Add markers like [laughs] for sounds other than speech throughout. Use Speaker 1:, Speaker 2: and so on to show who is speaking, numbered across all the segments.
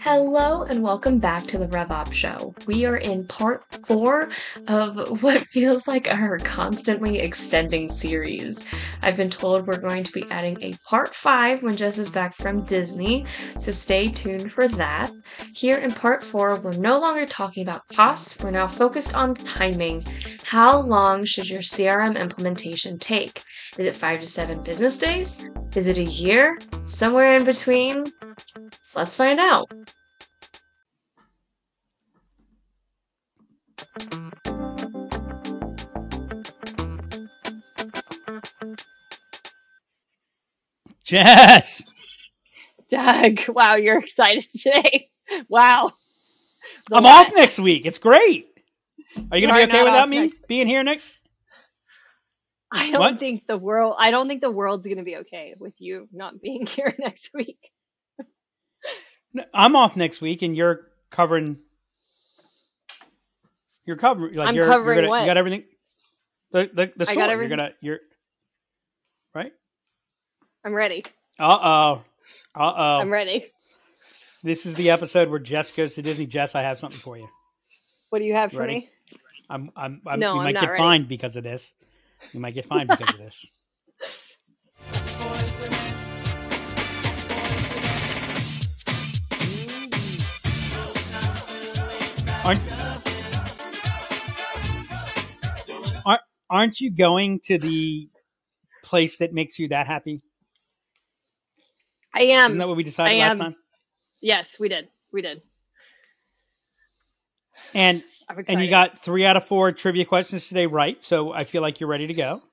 Speaker 1: Hello and welcome back to the RevOps Show. We are in part four of [laughs] what feels like our constantly extending series. I've been told we're going to be adding a part five when Jess is back from Disney, so stay tuned for that. Here in part four, we're no longer talking about costs, we're now focused on timing. How long should your CRM implementation take? Is it five to seven business days? Is it a year? Somewhere in between? Let's find out.
Speaker 2: Jess.
Speaker 3: Doug, wow, you're excited today. [laughs] Wow. The
Speaker 2: I'm
Speaker 3: lot.
Speaker 2: off next week. It's great. Are you
Speaker 3: You
Speaker 2: going to be okay without me
Speaker 3: next-
Speaker 2: being here next?
Speaker 3: I don't
Speaker 2: What?
Speaker 3: think the world I don't think the world's gonna be okay with you not being [laughs] here next week.
Speaker 2: I'm off next week, and you're covering. You're covering. Like
Speaker 3: I'm
Speaker 2: you're,
Speaker 3: covering
Speaker 2: you're gonna,
Speaker 3: what?
Speaker 2: You got everything. The the the store. You're gonna. You're. Right.
Speaker 3: I'm ready.
Speaker 2: Uh oh. Uh oh.
Speaker 3: I'm ready.
Speaker 2: This is the episode where Jess goes to Disney. Jess, I have something for you.
Speaker 3: What do you have for
Speaker 2: Ready?
Speaker 3: me?
Speaker 2: I'm. I'm. I'm
Speaker 3: No,
Speaker 2: you
Speaker 3: I'm
Speaker 2: might get
Speaker 3: ready.
Speaker 2: fined because of this. You might get fined because of this. [laughs] Aren't, aren't, you going to the place that makes you that happy?
Speaker 3: I am.
Speaker 2: Isn't that what we decided
Speaker 3: I
Speaker 2: last
Speaker 3: am.
Speaker 2: time?
Speaker 3: yes, we did. We did.
Speaker 2: And and you got three out of four trivia questions today right, so I feel like you're ready to go. [laughs]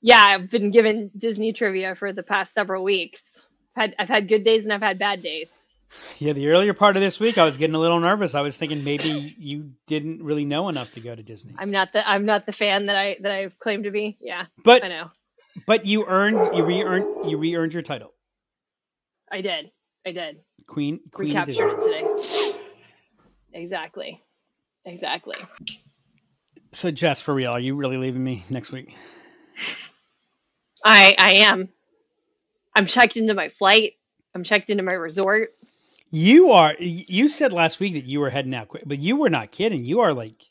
Speaker 3: Yeah, I've been given Disney trivia for the past several weeks. I've had I've had good days and I've had bad days.
Speaker 2: Yeah, the earlier part of this week, I was getting a little nervous. I was thinking maybe you didn't really know enough to go to Disney,
Speaker 3: I'm not the I'm not the fan that I that I've claimed to be. Yeah,
Speaker 2: but
Speaker 3: I know.
Speaker 2: but you earned you re-earned you re-earned your title,
Speaker 3: I did. I did.
Speaker 2: Queen Queen
Speaker 3: Recaptured
Speaker 2: Disney.
Speaker 3: it today. Exactly. Exactly.
Speaker 2: So Jess, for real, are you really leaving me next week?
Speaker 3: I I am. I'm checked into my flight. I'm checked into my resort.
Speaker 2: You are. You said last week that you were heading out quick, but you were not kidding. You are like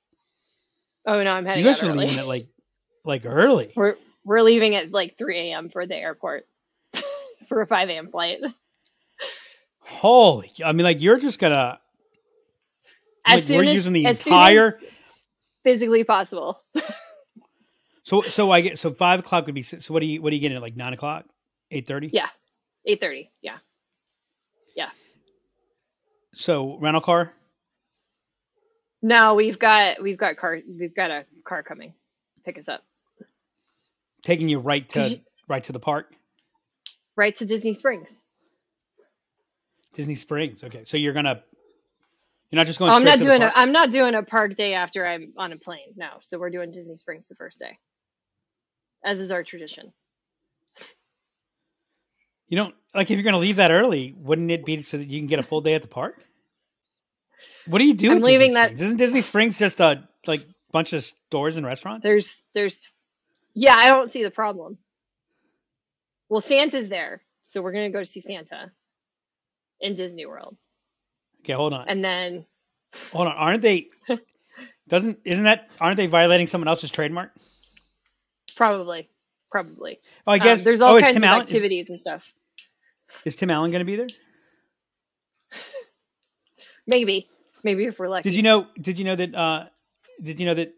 Speaker 3: Oh no, I'm heading
Speaker 2: you
Speaker 3: out
Speaker 2: guys are leaving at like like early.
Speaker 3: We're we're leaving at like 3 a.m. for the airport [laughs] for a 5 a.m. flight.
Speaker 2: Holy! I mean, like you're just gonna.
Speaker 3: As
Speaker 2: like,
Speaker 3: soon
Speaker 2: we're
Speaker 3: as,
Speaker 2: using the entire.
Speaker 3: physically possible.
Speaker 2: So so I get so five o'clock would be so what do you what do you get at like nine o'clock, eight thirty?
Speaker 3: Yeah. 8:30. Yeah.
Speaker 2: So rental car.
Speaker 3: No, we've got we've got car we've got a car coming. Pick us up.
Speaker 2: taking you right to
Speaker 3: you-
Speaker 2: right to the park,
Speaker 3: Right to Disney Springs.
Speaker 2: Disney Springs. Okay, so you're gonna you're not just going.
Speaker 3: Oh, I'm not
Speaker 2: to
Speaker 3: doing a
Speaker 2: park?
Speaker 3: I'm not doing a park day after I'm on a plane. No. So we're doing Disney Springs the first day. As is our tradition.
Speaker 2: You don't like if you're gonna leave that early. Wouldn't it be so that you can get a full day at the park? What do you do?
Speaker 3: I'm
Speaker 2: at Disney
Speaker 3: leaving that-
Speaker 2: Springs? Isn't Disney Springs just a like bunch of stores and restaurants?
Speaker 3: There's there's yeah, I don't see the problem. Well, Santa's there, so we're gonna go see Santa in Disney World,
Speaker 2: Okay, hold on,
Speaker 3: and then
Speaker 2: hold on. Aren't they? [laughs] Doesn't isn't that aren't they violating someone else's trademark?
Speaker 3: probably, probably.
Speaker 2: Oh, I
Speaker 3: Um,
Speaker 2: guess
Speaker 3: there's all
Speaker 2: oh,
Speaker 3: kinds of
Speaker 2: Allen, is-
Speaker 3: activities and stuff.
Speaker 2: Is, Tim Allen going to be there? [laughs]
Speaker 3: Maybe, maybe if we're lucky.
Speaker 2: Did you know? Did you know that? uh Did you know that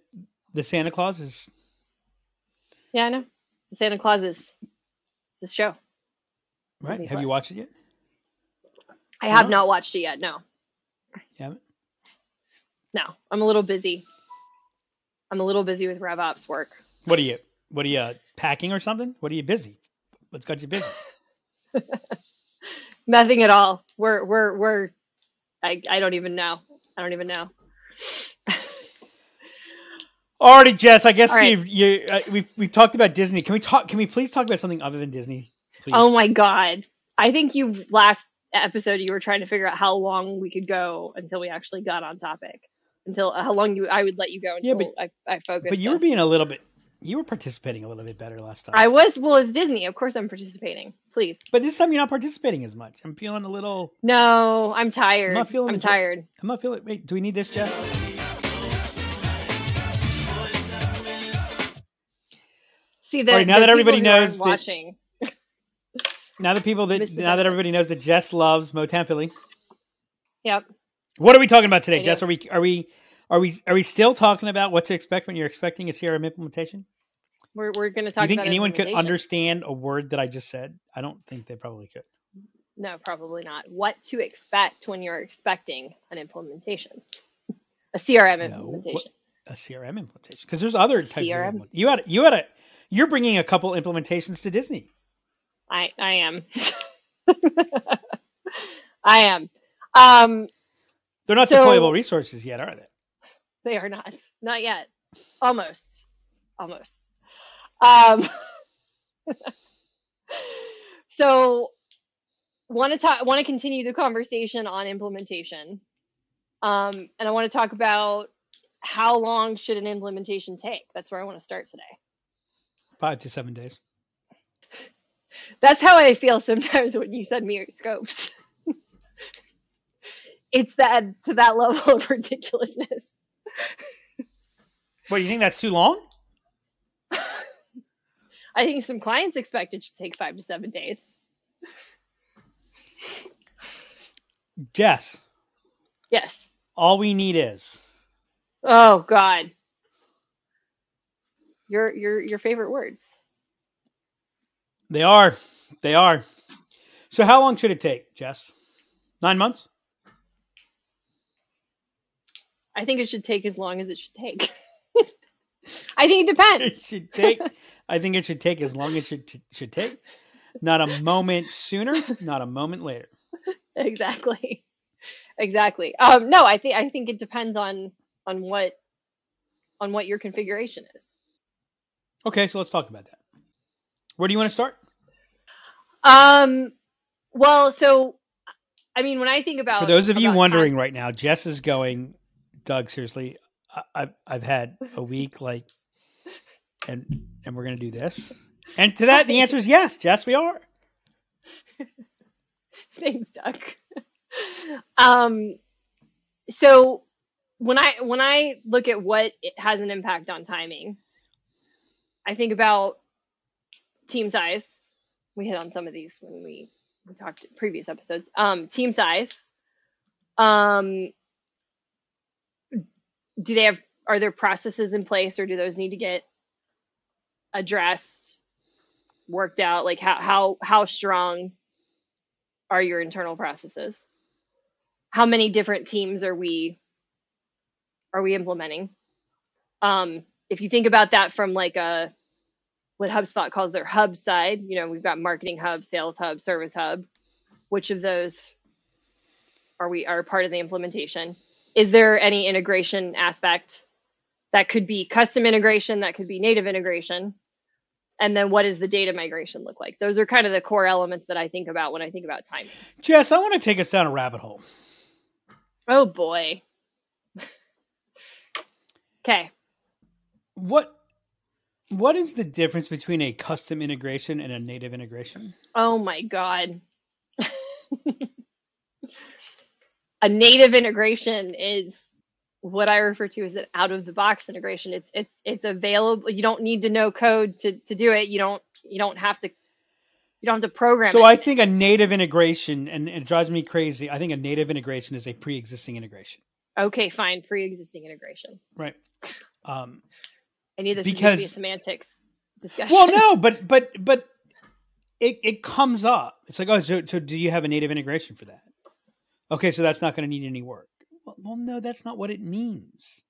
Speaker 2: the Santa Claus is
Speaker 3: Yeah, I know. The Santa Claus is the show.
Speaker 2: right?
Speaker 3: Disney
Speaker 2: Have you watched it yet?
Speaker 3: I have not watched it yet. No,
Speaker 2: You haven't.
Speaker 3: no, I'm a little busy. I'm a little busy with RevOps work.
Speaker 2: What are you? What are you uh, packing or something? What are you busy? What's got you busy? [laughs]
Speaker 3: Nothing at all. We're we're we're. I I don't even know. I don't even know.
Speaker 2: Alrighty, Jess. I guess
Speaker 3: right.
Speaker 2: you you uh, we've we've talked about Disney. Can we talk? Can we please talk about something other than Disney? Please.
Speaker 3: Oh my god. I think you last episode you were trying to figure out how long we could go until we actually got on topic. Until how long you I would let you go
Speaker 2: Yeah,
Speaker 3: until I, I focused.
Speaker 2: but you were being a little bit. You were participating a little bit better last time.
Speaker 3: I was well it's Disney. Of course, I'm participating. Please.
Speaker 2: but this time you're not participating as much. I'm feeling a little.
Speaker 3: No, I'm tired.
Speaker 2: I'm not feeling
Speaker 3: I'm tired.
Speaker 2: I'm not feeling. Wait, do we need this, Jeff?
Speaker 3: See the,
Speaker 2: All right, now that everybody knows that-
Speaker 3: watching. [laughs]
Speaker 2: Now that people that now that everybody knows that Jess loves Motown Philly.
Speaker 3: Yep.
Speaker 2: What are we talking about today, Jess? Are we are we are we are we still talking about what to expect when you're expecting a CRM implementation?
Speaker 3: We're we're going to talk.
Speaker 2: Do you think anyone could understand a word that I just said? I don't think they probably could.
Speaker 3: No, probably not. What to expect when you're expecting an implementation, a CRM
Speaker 2: No,
Speaker 3: implementation.
Speaker 2: A CRM implementation because there's other types
Speaker 3: CRM?
Speaker 2: of you had you had a you're bringing a couple implementations to Disney.
Speaker 3: I I am. [laughs] I am. Um,
Speaker 2: They're not
Speaker 3: So-
Speaker 2: deployable resources yet, are they?
Speaker 3: They are not. [laughs] Not yet. Almost. Almost. Um, [laughs] so want to talk want to continue the conversation on implementation. Um, and I want to talk about how long should an implementation take? That's where I want to start today.
Speaker 2: Five to seven days. [laughs]
Speaker 3: That's how I feel sometimes when you send me your scopes. it's that to that level of ridiculousness.
Speaker 2: What you think that's too long? [laughs]
Speaker 3: I think some clients expect it to take five to seven days.
Speaker 2: Jess,
Speaker 3: Yes.
Speaker 2: all we need is
Speaker 3: Oh God. Your your your favorite words.
Speaker 2: they are they are. So how long should it take, Jess? Nine months?
Speaker 3: I think it should take as long as it should take. [laughs] I think it
Speaker 2: It
Speaker 3: depends.
Speaker 2: should take. I think it should take as long as it should, should take. Not a moment sooner, not a moment later. [laughs]
Speaker 3: exactly. Exactly. Um no, I think I think it depends on on what on what your configuration is.
Speaker 2: Okay, so let's talk about that. Where do you want to start?
Speaker 3: Um well, so I mean when I think about
Speaker 2: For those of you
Speaker 3: about time-
Speaker 2: wondering right now, Jess is going. Doug, seriously, I, I've I've had a week like, and and we're gonna do this. And to that, the answer is yes, Jess. We are. [laughs]
Speaker 3: Thanks, Doug. um, so when I when I look at what it has an impact on timing, I think about team size. We hit on some of these when we, we talked previous episodes. Um, team size. Um, do they have are there processes in place or do those need to get addressed, worked out? Like how how how strong are your internal processes? How many different teams are we are we implementing? Um, if you think about that from like a what HubSpot calls their hub side, you know, we've got marketing hub, sales hub, service hub. Which of those are we are part of the implementation? Is there any integration aspect that could be custom integration, that could be native integration? And then what does the data migration look like? Those are kind of the core elements that I think about when I think about timing.
Speaker 2: Jess, I want to take us down a rabbit hole.
Speaker 3: Oh boy. [laughs] okay.
Speaker 2: What what is the difference between a custom integration and a native integration?
Speaker 3: Oh my god. A native integration is what I refer to as an out of the box integration. It's it's it's available. You don't need to know code to, to do it. You don't you don't have to you don't have to program
Speaker 2: So
Speaker 3: it.
Speaker 2: I think a native integration, and it drives me crazy. I think a native integration is a pre-existing integration,
Speaker 3: okay, fine, pre-existing integration.
Speaker 2: right? Um,
Speaker 3: I knew this was to be a semantics discussion.
Speaker 2: well, no, but but but it it comes up. It's like, oh, so, so do you have a native integration for that? Okay, so that's not going to need any work. Well, no, that's not what it means.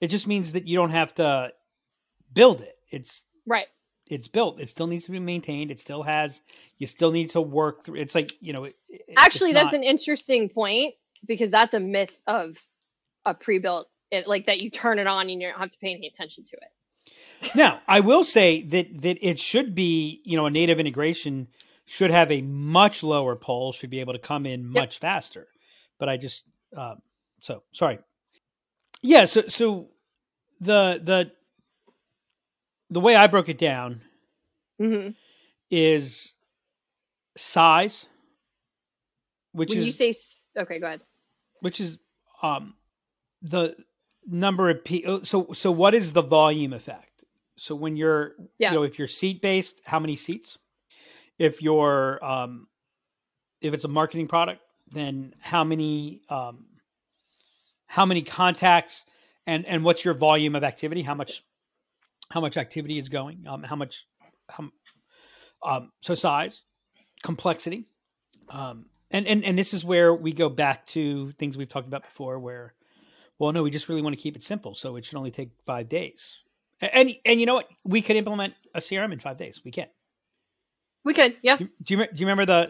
Speaker 2: It just means that you don't have to build it. It's
Speaker 3: right.
Speaker 2: it's built. It still needs to be maintained. It still has. You still need to work through. It's like you know. It,
Speaker 3: Actually, that's
Speaker 2: not-
Speaker 3: an interesting point because that's a myth of a pre-built it, like that you turn it on and you don't have to pay any attention to it.
Speaker 2: Now, I will say that that it should be, you know, a native integration should have a much lower pull, should be able to come in much faster. But I just, um, so sorry. Yeah. So so the the the way I broke it down
Speaker 3: hmm
Speaker 2: is size, which
Speaker 3: When
Speaker 2: is
Speaker 3: you say okay, go ahead.
Speaker 2: which is um the number of people. So so what is the volume effect? So when you're
Speaker 3: Yeah.
Speaker 2: you know if you're seat based, how many seats? If you're um if it's a marketing product, then how many um how many contacts and and what's your volume of activity? How much how much activity is going? Um how much how um so size, complexity. Um and and and this is where we go back to things we've talked about before where well no we just really want to keep it simple so it should only take five days and and you know what we could implement a crm in five days we can
Speaker 3: We could, yeah.
Speaker 2: do, do you do you remember the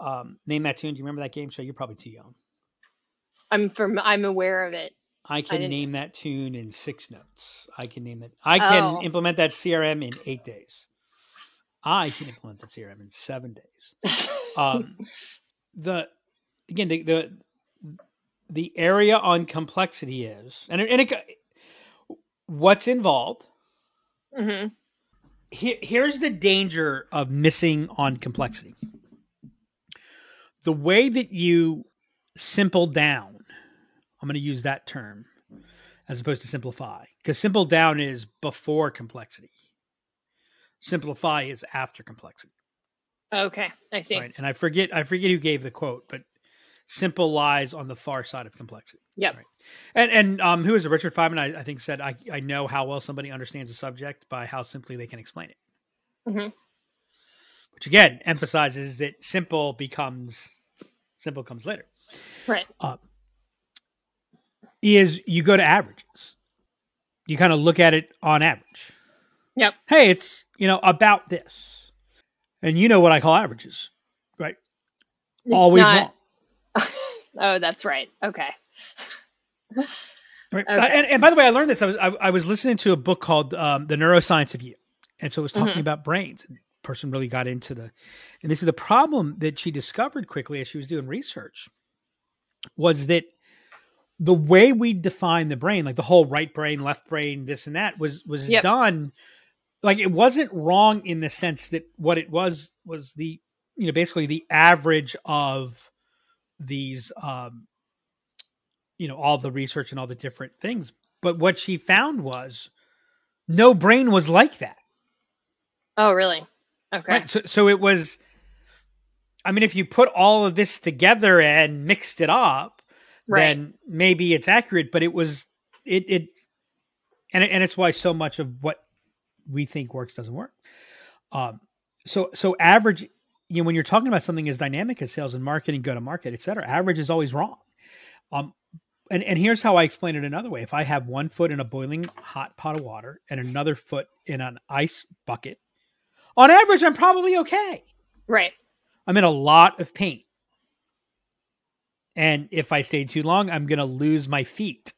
Speaker 2: the um name that tune do you remember that game show you're probably too young
Speaker 3: I'm from. I'm aware of it.
Speaker 2: i can
Speaker 3: didn't-
Speaker 2: name that tune in six notes i can name that i can
Speaker 3: Oh.
Speaker 2: implement that crm in eight days i can implement that crm in seven days um [laughs] the again the the the area on complexity is and it, and it, what's involved
Speaker 3: hmm
Speaker 2: here, here's the danger of missing on complexity the way that you simple down i'm going to use that term as opposed to simplify because simple down is before complexity simplify is after complexity
Speaker 3: Okay, I see.
Speaker 2: Right. And I forget I forget who gave the quote, but simple lies on the far side of complexity.
Speaker 3: Yeah.
Speaker 2: Right. And and um who is it? Richard Feynman, I, I think said I, I know how well somebody understands a subject by how simply they can explain it.
Speaker 3: Mhm.
Speaker 2: Which again emphasizes that simple becomes simple comes later.
Speaker 3: Right.
Speaker 2: Is you go to averages. You kind of look at it on average.
Speaker 3: Yep.
Speaker 2: Hey, it's you know about this. And you know what I call averages, right?
Speaker 3: It's
Speaker 2: Always
Speaker 3: not-
Speaker 2: wrong. [laughs]
Speaker 3: oh, that's right. Okay.
Speaker 2: Right.
Speaker 3: Okay.
Speaker 2: And, and by the way, I learned this. I was I, I was listening to a book called um, "The Neuroscience of You," and so it was talking
Speaker 3: Mhm.
Speaker 2: about brains. And the person really got into the, and this is the problem that she discovered quickly as she was doing research, was that the way we define the brain, like the whole right brain, left brain, this and that, was was
Speaker 3: Yep.
Speaker 2: done. Like it wasn't wrong in the sense that what it was was the you know basically the average of these um you know all the research and all the different things but what she found was no brain was like that
Speaker 3: Oh, really? Okay.
Speaker 2: right so, so it was i mean if you put all of this together and mixed it up
Speaker 3: Right.
Speaker 2: then maybe it's accurate but it was it it and, it- and it's why so much of what we think works doesn't work um so so average you know when you're talking about something as dynamic as sales and marketing go to market et cetera average is always wrong um and, and here's how I explain it another way. If I have one foot in a boiling hot pot of water and another foot in an ice bucket, on average, I'm probably okay.
Speaker 3: Right.
Speaker 2: I'm in a lot of pain. And if I stay too long, I'm going to lose my feet.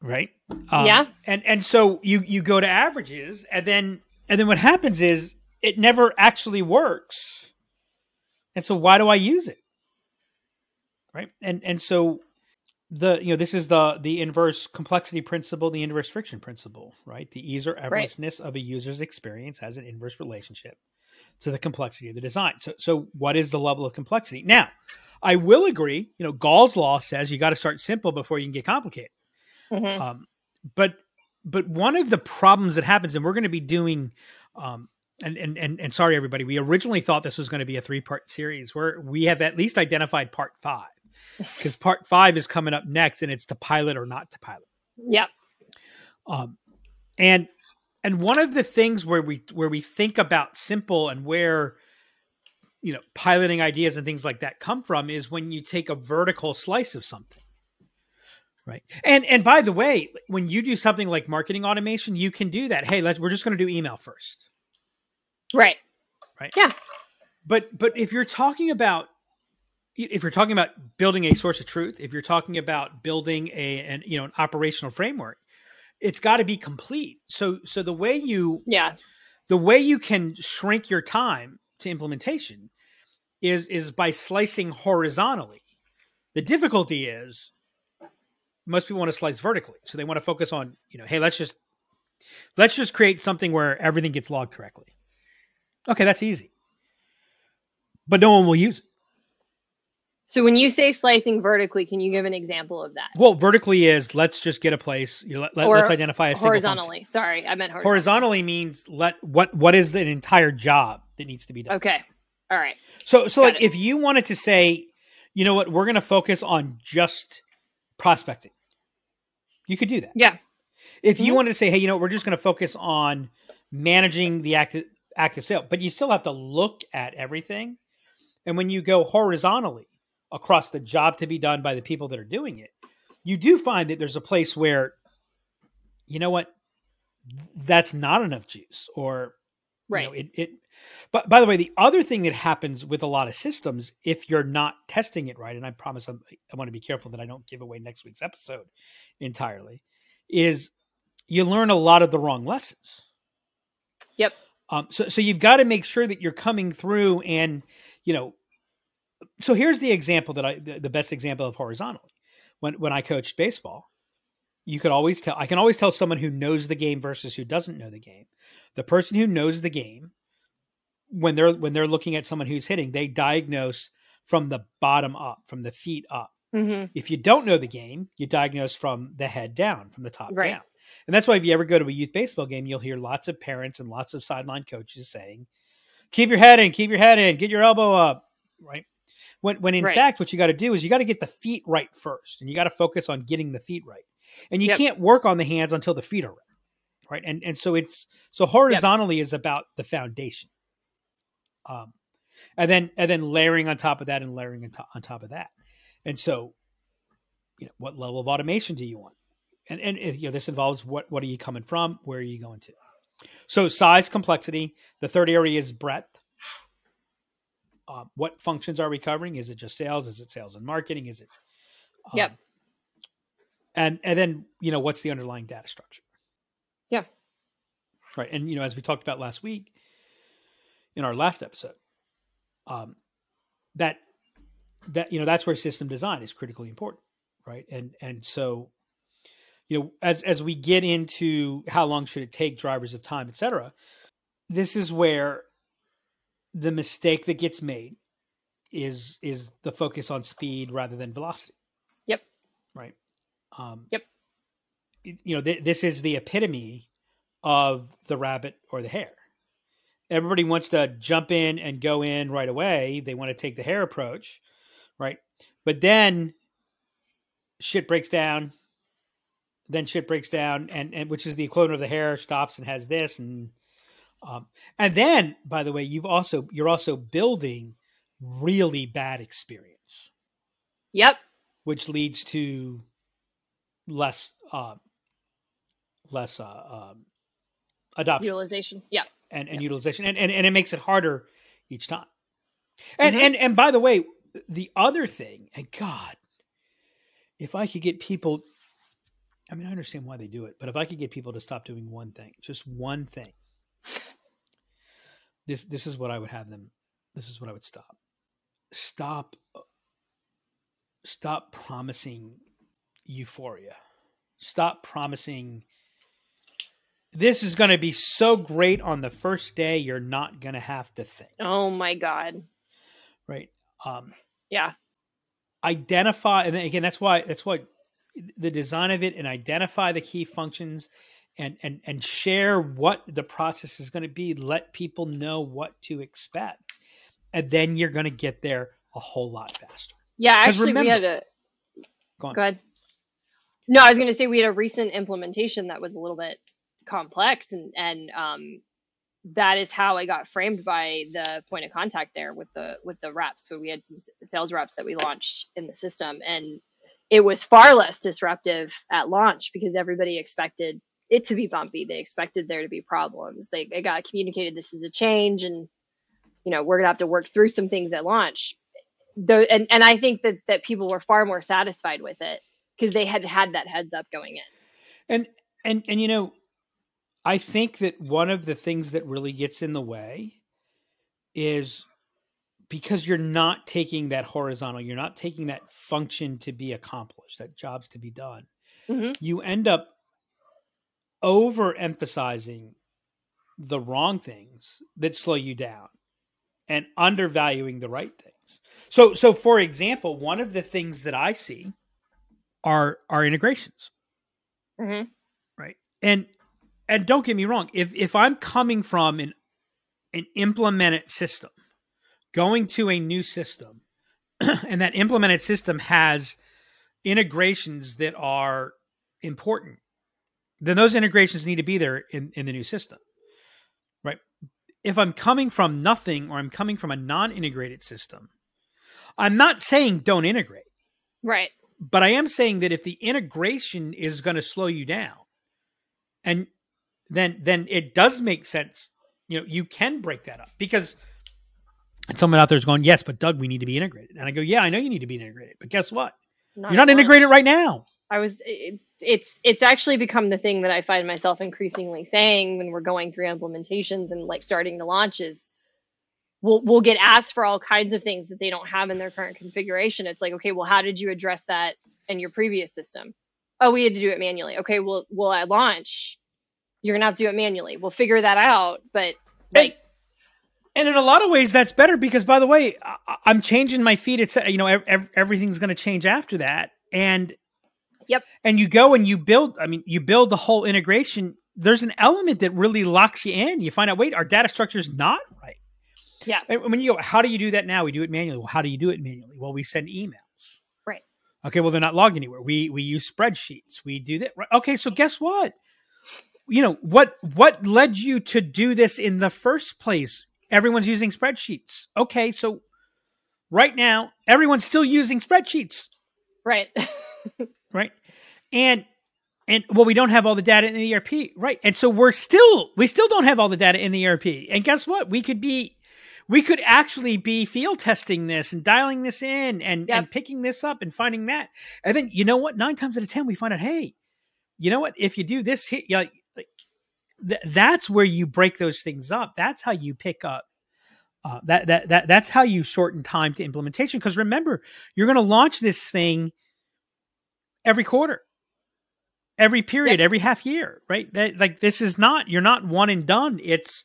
Speaker 2: Right? Um,
Speaker 3: Yeah.
Speaker 2: And and so you you go to averages and then and then what happens is it never actually works. And so why do I use it? Right? And and so the you know this is the the inverse complexity principle, the inverse friction principle, right? The ease or effortlessness of a user's experience has an inverse relationship to the complexity of the design. So, so what is the level of complexity? Now, I will agree. You know, Gall's law says you got to start simple before you can get complicated.
Speaker 3: Mhm.
Speaker 2: Um, but but one of the problems that happens, and we're going to be doing, um, and and and and sorry everybody, we originally thought this was going to be a three part series where we have at least identified part five because [laughs] part five is coming up next, and it's to pilot or not to pilot.
Speaker 3: Yep.
Speaker 2: Um, and and one of the things where we where we think about simple and where you know piloting ideas and things like that come from is when you take a vertical slice of something right and and by the way when you do something like marketing automation you can do that hey let's we're just going to do email first
Speaker 3: Right. Right. Yeah.
Speaker 2: But but if you're talking about if you're talking about building a source of truth if you're talking about building a an you know an operational framework it's got to be complete so so the way you
Speaker 3: Yeah.
Speaker 2: the way you can shrink your time to implementation is is by slicing horizontally the difficulty is most people want to slice vertically so they want to focus on you know hey let's just Let's just create something where everything gets logged correctly. Okay, that's easy. But no one will use it.
Speaker 3: So when you say slicing vertically, can you give an example of that?
Speaker 2: Well, vertically is let's just get a place. You let, let, us identify a single
Speaker 3: Horizontally. Sorry, I meant horizontally.
Speaker 2: Horizontally means let what what is an entire job that needs to be done.
Speaker 3: Okay. All right.
Speaker 2: So so
Speaker 3: Got
Speaker 2: like
Speaker 3: it.
Speaker 2: if you wanted to say, you know what, we're going to focus on just prospecting. You could do that.
Speaker 3: Yeah.
Speaker 2: If you
Speaker 3: Mhm.
Speaker 2: wanted to say, hey, you know, what, we're just going to focus on managing the active active sale, but you still have to look at everything. And when you go horizontally across the job to be done by the people that are doing it, you do find that there's a place where, you know what, that's not enough juice, or you
Speaker 3: Right.
Speaker 2: know, it, it. But by the way, the other thing that happens with a lot of systems, if you're not testing it right, and I promise I'm, I want to be careful that I don't give away next week's episode entirely, is you learn a lot of the wrong lessons.
Speaker 3: Yep.
Speaker 2: Um, so, so you've got to make sure that you're coming through, and you know. So here's the example that I, the, the best example of horizontally. When when I coached baseball, you could always tell. I can always tell someone who knows the game versus who doesn't know the game. The person who knows the game, when they're when they're looking at someone who's hitting, they diagnose from the bottom up, from the feet up.
Speaker 3: hmm
Speaker 2: If you don't know the game, you diagnose from the head down, from the top
Speaker 3: Right.
Speaker 2: down. And that's why if you ever go to a youth baseball game, you'll hear lots of parents and lots of sideline coaches saying, "Keep your head in, keep your head in, get your elbow up." Right. When when in
Speaker 3: Right.
Speaker 2: fact what you got to do is you got to get the feet right first, and you got to focus on getting the feet right. And you
Speaker 3: Yep.
Speaker 2: can't work on the hands until the feet are right. Right. And and so it's so horizontally is about the foundation. Um, and then and then layering on top of that and layering on top, on top of that. And so, you know, what level of automation do you want? And and you know, this involves what what are you coming from? Where are you going to? So size, complexity. The third area is breadth. Uh, what functions are we covering? Is it just sales? Is it sales and marketing? Is it? um,
Speaker 3: Yep.
Speaker 2: And and then you know what's the underlying data structure?
Speaker 3: Yeah.
Speaker 2: Right. And you know, as we talked about last week in our last episode, um, that that you know that's where system design is critically important, right? And and so you know as as we get into how long should it take drivers of time et cetera this is where the mistake that gets made is is the focus on speed rather than velocity.
Speaker 3: Yep.
Speaker 2: right? Um
Speaker 3: Yep.
Speaker 2: you know th- this is the epitome of the rabbit or the hare. Everybody wants to jump in and go in right away. They want to take the hare approach right? But then shit breaks down then shit breaks down and, and which is the equivalent of the hare stops and has this and um, and then by the way you've also you're also building really bad experience
Speaker 3: Yep.
Speaker 2: which leads to less uh, less uh, um, adoption
Speaker 3: Utilization. Yeah.
Speaker 2: and, and utilization and, and and it makes it harder each time and
Speaker 3: Mhm.
Speaker 2: and and by the way the other thing and god if i could get people i mean i understand why they do it but if i could get people to stop doing one thing just one thing this this is what i would have them this is what i would stop stop stop promising euphoria stop promising this is going to be so great on the first day you're not going to have to think
Speaker 3: Oh my God.
Speaker 2: right um
Speaker 3: Yeah.
Speaker 2: identify and then again that's why that's why the design of it and identify the key functions and and and share what the process is going to be let people know what to expect and then you're going to get there a whole lot faster
Speaker 3: yeah Actually, we had a.
Speaker 2: Go on.
Speaker 3: Go ahead. No, I was going to say we had a recent implementation that was a little bit complex, and and um, that is how I got framed by the point of contact there with the with the reps. So we had some sales reps that we launched in the system, and it was far less disruptive at launch because everybody expected it to be bumpy. They expected there to be problems. They, got communicated this is a change, and you know we're gonna have to work through some things at launch. Though, and and I think that that people were far more satisfied with it because they had had that heads up going in.
Speaker 2: and and and you know i think that one of the things that really gets in the way is because you're not taking that horizontal you're not taking that function to be accomplished that jobs to be done
Speaker 3: Mhm.
Speaker 2: you end up overemphasizing the wrong things that slow you down and undervaluing the right things. So so for example, one of the things that I see are are integrations.
Speaker 3: Mhm.
Speaker 2: Right. And and don't get me wrong, if if I'm coming from an an implemented system, going to a new system, [clears throat] and that implemented system has integrations that are important, then those integrations need to be there in, in the new system. Right. If I'm coming from nothing or I'm coming from a non integrated system, I'm not saying don't integrate,
Speaker 3: Right.
Speaker 2: but I am saying that if the integration is going to slow you down, and then then it does make sense. You know, you can break that up because and someone out there is going, yes, but Doug, we need to be integrated. And I go, yeah, I know you need to be integrated, but guess what? You're not
Speaker 3: once.
Speaker 2: integrated right now.
Speaker 3: I was it, it's it's actually become the thing that I find myself increasingly saying when we're going through implementations and like starting to launches. we'll we'll get asked for all kinds of things that they don't have in their current configuration. It's like, okay, well, how did you address that in your previous system? Oh, we had to do it manually. Okay, well, well, at launch, you're gonna have to do it manually. We'll figure that out, but like,
Speaker 2: And in a lot of ways, that's better because, by the way, I, I'm changing my feed. It's you know ev- everything's going to change after that, and
Speaker 3: Yep.
Speaker 2: And you go and you build. I mean, you build the whole integration. There's an element that really locks you in. You find out, wait, our data structure is not right.
Speaker 3: yeah,
Speaker 2: And when you go, how do you do that now? We do it manually. Well, how do you do it manually? Well, we send emails.
Speaker 3: Right.
Speaker 2: Okay. Well, they're not logged anywhere. We we use spreadsheets. We do that. Right. Okay. So guess what? You know what? What led you to do this in the first place? Everyone's using spreadsheets. Okay. So right now, everyone's still using spreadsheets.
Speaker 3: right, [laughs]
Speaker 2: Right. And and well, we don't have all the data in the ERP, right? And so we're still we still don't have all the data in the ERP. And guess what? We could be we could actually be field testing this and dialing this in and,
Speaker 3: Yep.
Speaker 2: and picking this up and finding that. And then you know what? Nine times out of ten, we find out, hey, you know what? If you do this like th- that's where you break those things up. That's how you pick up. Uh, that that that that's how you shorten time to implementation. Because remember, you're going to launch this thing every quarter, every period, every half year, right? That like this is not you're not one and done. It's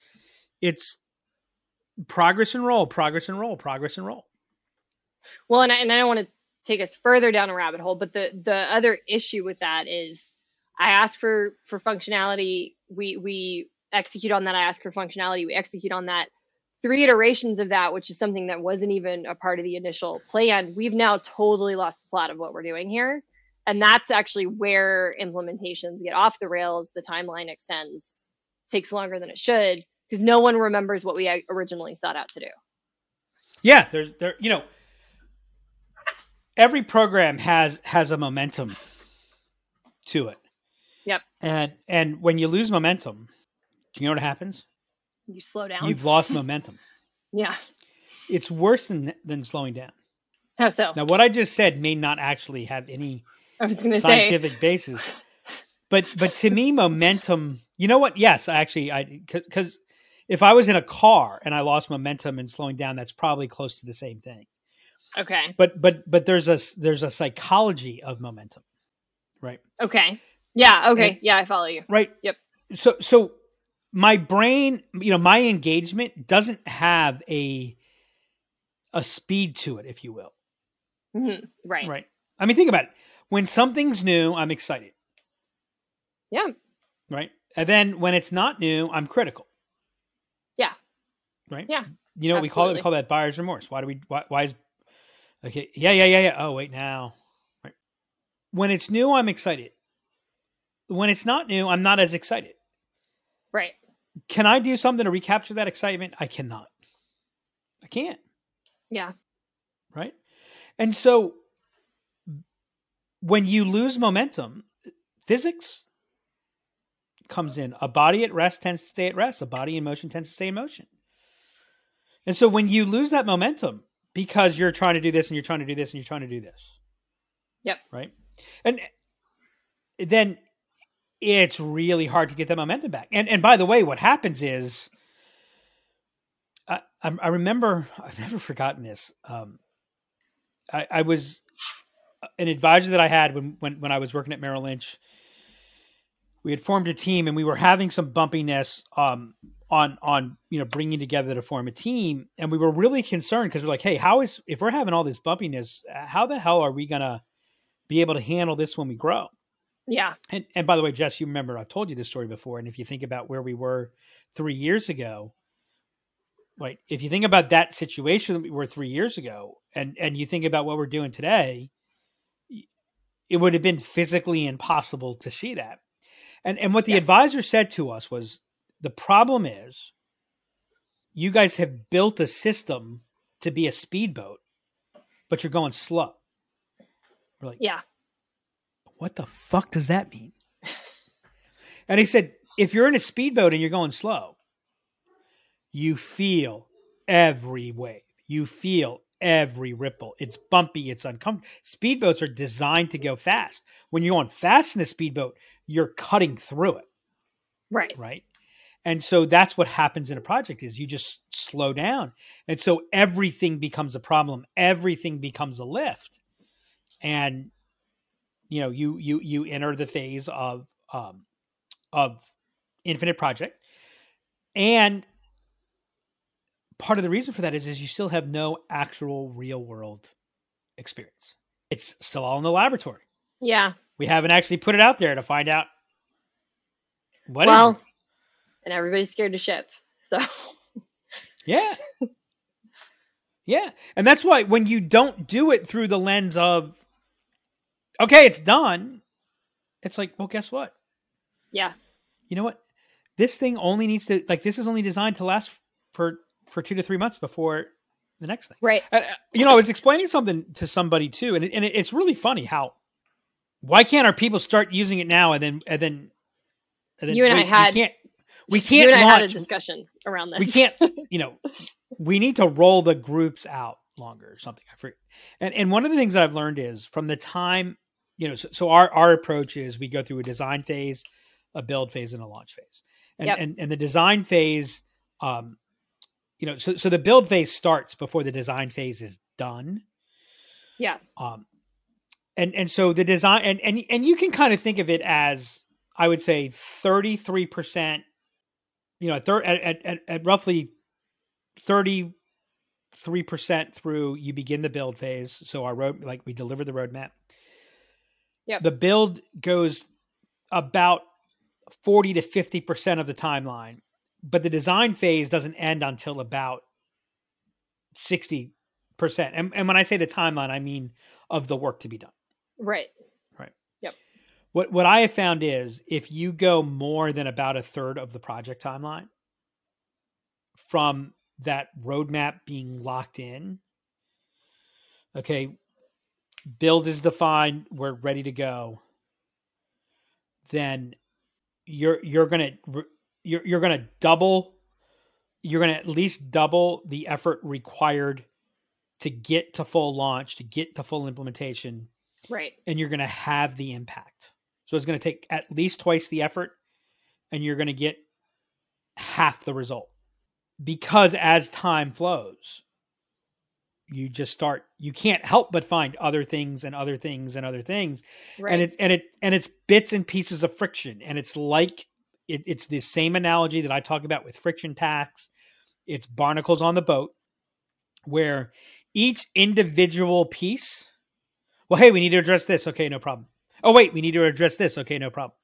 Speaker 2: it's progress and roll, progress and roll, progress and roll.
Speaker 3: Well, and I, and I don't want to take us further down a rabbit hole, but the the other issue with that is I ask for for functionality, we we execute on that. I ask for functionality, we execute on that. Three iterations of that, which is something that wasn't even a part of the initial plan, we've now totally lost the plot of what we're doing here. And that's actually where implementations get off the rails. The timeline extends, takes longer than it should, because no one remembers what we originally set out to do.
Speaker 2: Yeah, there's there you know every program has has a momentum to it. And and when you lose momentum, do you know what happens?
Speaker 3: You slow down.
Speaker 2: You've lost momentum. [laughs]
Speaker 3: yeah.
Speaker 2: It's worse than than slowing down.
Speaker 3: How so?
Speaker 2: Now, what I just said may not actually have any
Speaker 3: I was going to say,
Speaker 2: scientific basis, but but to me, momentum. You know what? Yes, actually, I because if I was in a car and I lost momentum and slowing down, that's probably close to the same thing.
Speaker 3: okay,
Speaker 2: But but but there's a there's a psychology of momentum, right?
Speaker 3: okay, yeah, okay,
Speaker 2: And-
Speaker 3: yeah, I follow you.
Speaker 2: Right.
Speaker 3: Yep.
Speaker 2: So so my brain, you know, my engagement doesn't have a a speed to it, if you will.
Speaker 3: Mhm, Right.
Speaker 2: Right. I mean, think about it. When something's new, I'm excited.
Speaker 3: Yeah.
Speaker 2: Right. And then when it's not new, I'm critical.
Speaker 3: Yeah.
Speaker 2: Right.
Speaker 3: Yeah.
Speaker 2: You know what we call it? We call that buyer's remorse. Why do we? Why, why is? Okay. Yeah. Yeah. Yeah. Yeah. Oh, wait. Now. Right. When it's new, I'm excited. When it's not new, I'm not as excited.
Speaker 3: Right.
Speaker 2: Can I do something to recapture that excitement? I cannot. I can't.
Speaker 3: Yeah.
Speaker 2: Right. And so when you lose momentum, physics comes in. A body at rest tends to stay at rest. A body in motion tends to stay in motion. And so when you lose that momentum because you're trying to do this and you're trying to do this and you're trying to do this.
Speaker 3: Yep.
Speaker 2: Right. And then it's really hard to get that momentum back. And and by the way, what happens is I, I I remember [laughs] I've never forgotten this. Um, I, I was an advisor that I had when, when when I was working at Merrill Lynch. we had formed a team and we were having some bumpiness um, on on you know bringing together to form a team and we were really concerned because we're like hey how is if we're having all this bumpiness how the hell are we gonna be able to handle this when we grow
Speaker 3: Yeah.
Speaker 2: and and by the way jess you remember i've told you this story before and if you think about where we were three years ago right if you think about that situation that we were three years ago and and you think about what we're doing today it would have been physically impossible to see that and and what the
Speaker 3: Yeah.
Speaker 2: advisor said to us was the problem is you guys have built a system to be a speedboat, but you're going slow. We're like,
Speaker 3: Yeah.
Speaker 2: What the fuck does that mean? and he said, if you're in a speedboat and you're going slow, you feel every wave. You feel every ripple. It's bumpy, it's uncomfortable. Speedboats are designed to go fast. When you're going fast in a speedboat, you're cutting through it
Speaker 3: Right.
Speaker 2: right and so that's what happens in a project is you just slow down and so everything becomes a problem everything becomes a lift and you know you you you enter the phase of um of infinite project and part of the reason for that is is you still have no actual real world experience it's still all in the laboratory
Speaker 3: Yeah.
Speaker 2: we haven't actually put it out there to find out what
Speaker 3: well, and everybody's scared to ship. So [laughs]
Speaker 2: Yeah. Yeah. And that's why when you don't do it through the lens of, okay, it's done, it's like, well, guess what?
Speaker 3: yeah.
Speaker 2: You know what? This thing only needs to, like, this is only designed to last for, for two to three months before the next thing.
Speaker 3: Right.
Speaker 2: And, uh, you know, I was explaining something to somebody too, and, it, and it- it's really funny how, why can't our people start using it now and then, and then, and then
Speaker 3: You and I had-
Speaker 2: we can't, we
Speaker 3: you
Speaker 2: can't
Speaker 3: and I had a discussion around this.
Speaker 2: we can't [laughs] you know we need to roll the groups out longer or something i forget and and one of the things that i've learned is from the time you know so, so our our approach is we go through a design phase a build phase and a launch phase and
Speaker 3: Yep.
Speaker 2: and, and the design phase um you know so so the build phase starts before the design phase is done
Speaker 3: Yeah.
Speaker 2: um and and so the design and and and you can kind of think of it as i would say 33% you know at, thir- at, at, at, roughly 33% through you begin the build phase so our road like we deliver the roadmap
Speaker 3: Yep.
Speaker 2: the build goes about 40 to 50% of the timeline but the design phase doesn't end until about 60% and, and when i say the timeline i mean of the work to be done
Speaker 3: Right. Right. Yep.
Speaker 2: What what I have found is if you go more than about a third of the project timeline from that roadmap being locked in, okay, build is defined, we're ready to go, then you're you're gonna you're you're gonna double you're gonna at least double the effort required to get to full launch, to get to full implementation
Speaker 3: Right.
Speaker 2: and you're going to have the impact. So it's going to take at least twice the effort and you're going to get half the result. Because as time flows, you just start you can't help but find other things and other things and other things.
Speaker 3: Right.
Speaker 2: and it's and it and it's bits and pieces of friction. And it's like it, it's the same analogy that i talk about with friction tax. It's barnacles on the boat where each individual piece well hey we need to address this. Okay no problem. Oh wait we need to address this. Okay no problem.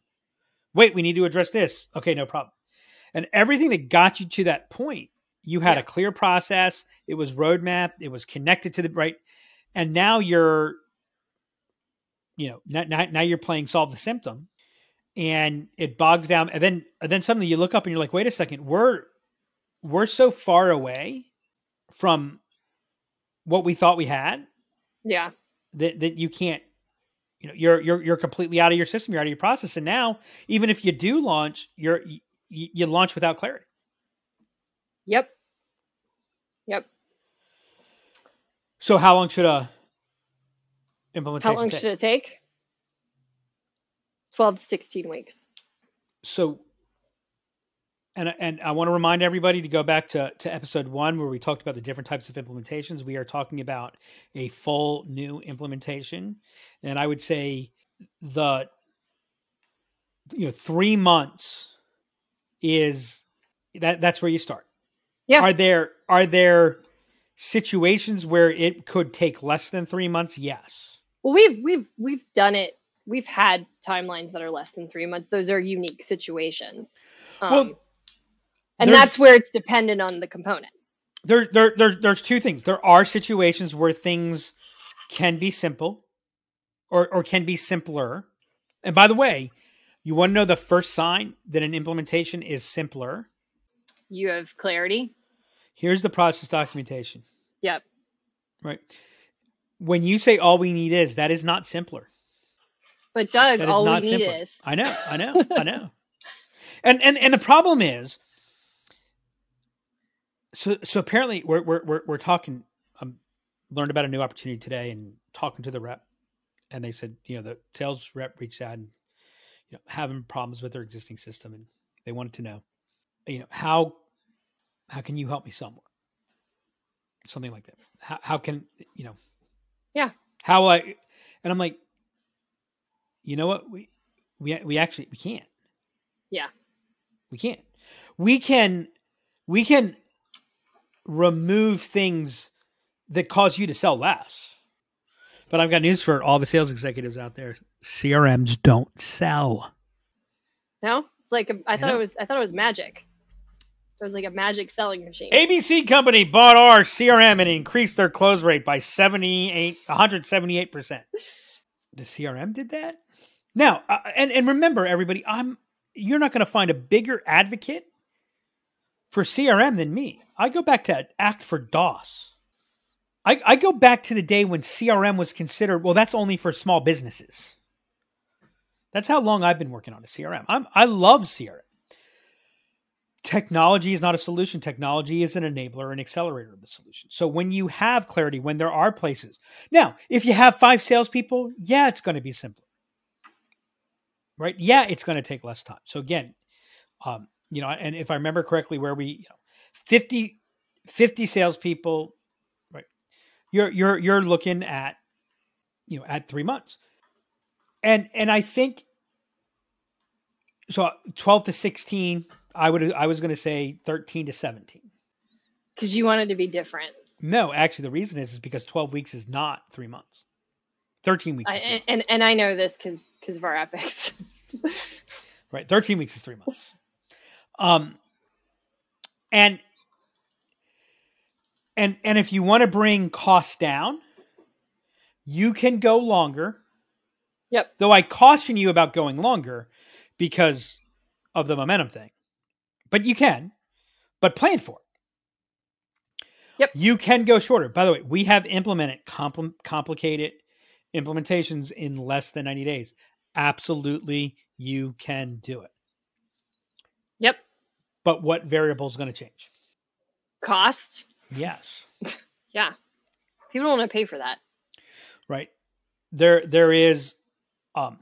Speaker 2: Wait we need to address this. Okay no problem. And everything that got you to that point you had
Speaker 3: Yeah.
Speaker 2: a clear process it was roadmap it was connected to the right and now you're you know now, now, now you're playing solve the symptom and it bogs down and then and then suddenly you look up and you're like wait a second we're we're so far away from what we thought we had
Speaker 3: yeah.
Speaker 2: that that you can't you know you're you're you're completely out of your system you're out of your process and now even if you do launch you're you, you launch without clarity.
Speaker 3: Yep.
Speaker 2: So how long should a implementation
Speaker 3: How long
Speaker 2: take?
Speaker 3: should it take? 12 to 16 weeks.
Speaker 2: so and and I want to remind everybody to go back to to episode 1 where we talked about the different types of implementations we are talking about a full new implementation and I would say the you know, three months is that that's where you start.
Speaker 3: Yeah.
Speaker 2: Are there are there situations where it could take less than three months? Yes.
Speaker 3: Well, we've we've we've done it. We've had timelines that are less than three months. Those are unique situations. Um,
Speaker 2: well,
Speaker 3: and that's where it's dependent on the components.
Speaker 2: there, there, there's, there's two things. There are situations where things can be simple, or or can be simpler. And by the way, you want to know the first sign that an implementation is simpler?
Speaker 3: You have clarity.
Speaker 2: Here's the process documentation.
Speaker 3: Yep.
Speaker 2: Right. When you say all we need is, that is not simpler.
Speaker 3: But Doug, all we need
Speaker 2: simpler.
Speaker 3: is
Speaker 2: I know, I know, [laughs] I know. And and and the problem is, so so apparently we're we're we're, we're talking. Um, learned about a new opportunity today and talking to the rep, and they said you know the sales rep reached out and you know having problems with their existing system and they wanted to know, you know how how can you help me somewhat, something like that. How how can you know?
Speaker 3: Yeah.
Speaker 2: How I and I'm like, you know what we we we actually we can't.
Speaker 3: Yeah.
Speaker 2: We can't. We can we can remove things that cause you to sell less. But I've got news for all the sales executives out there. CRMs don't sell.
Speaker 3: no. It's like I thought it was. I thought it was magic. It was like a magic selling machine.
Speaker 2: ABC company bought our CRM and increased their close rate by 78 178%. The CRM did that? Now, uh, and and remember everybody, I'm you're not going to find a bigger advocate for CRM than me. I go back to Act for DOS. I, I go back to the day when CRM was considered, well, that's only for small businesses. That's how long I've been working on a CRM. I'm, I love CRM. Technology is not a solution. Technology is an enabler and accelerator of the solution. So when you have clarity, when there are places. Now, if you have five salespeople, yeah, it's going to be simpler. Right? Yeah, it's going to take less time. So again, um, you know, and if I remember correctly, where we, you know, 50, 50 salespeople, right? You're you're you're looking at, you know, at three months, and and I think so. Twelve to sixteen, I would I was going to say thirteen to seventeen.
Speaker 3: Because you wanted to be different.
Speaker 2: No, actually, the reason is is because twelve weeks is not three months. Thirteen weeks,
Speaker 3: I, and, and and I know this because because of our epics. [laughs]
Speaker 2: right? Thirteen weeks is three months. Um, and and and if you want to bring costs down, you can go longer.
Speaker 3: Yep.
Speaker 2: Though I caution you about going longer because of the momentum thing, but you can. But plan for it.
Speaker 3: Yep.
Speaker 2: You can go shorter. By the way, we have implemented compl- complicated implementations in less than 90 days. Absolutely, you can do it.
Speaker 3: Yep.
Speaker 2: But what variable is going to change?
Speaker 3: Cost.
Speaker 2: Yes. [laughs]
Speaker 3: Yeah. People don't want to pay for that.
Speaker 2: right there there is um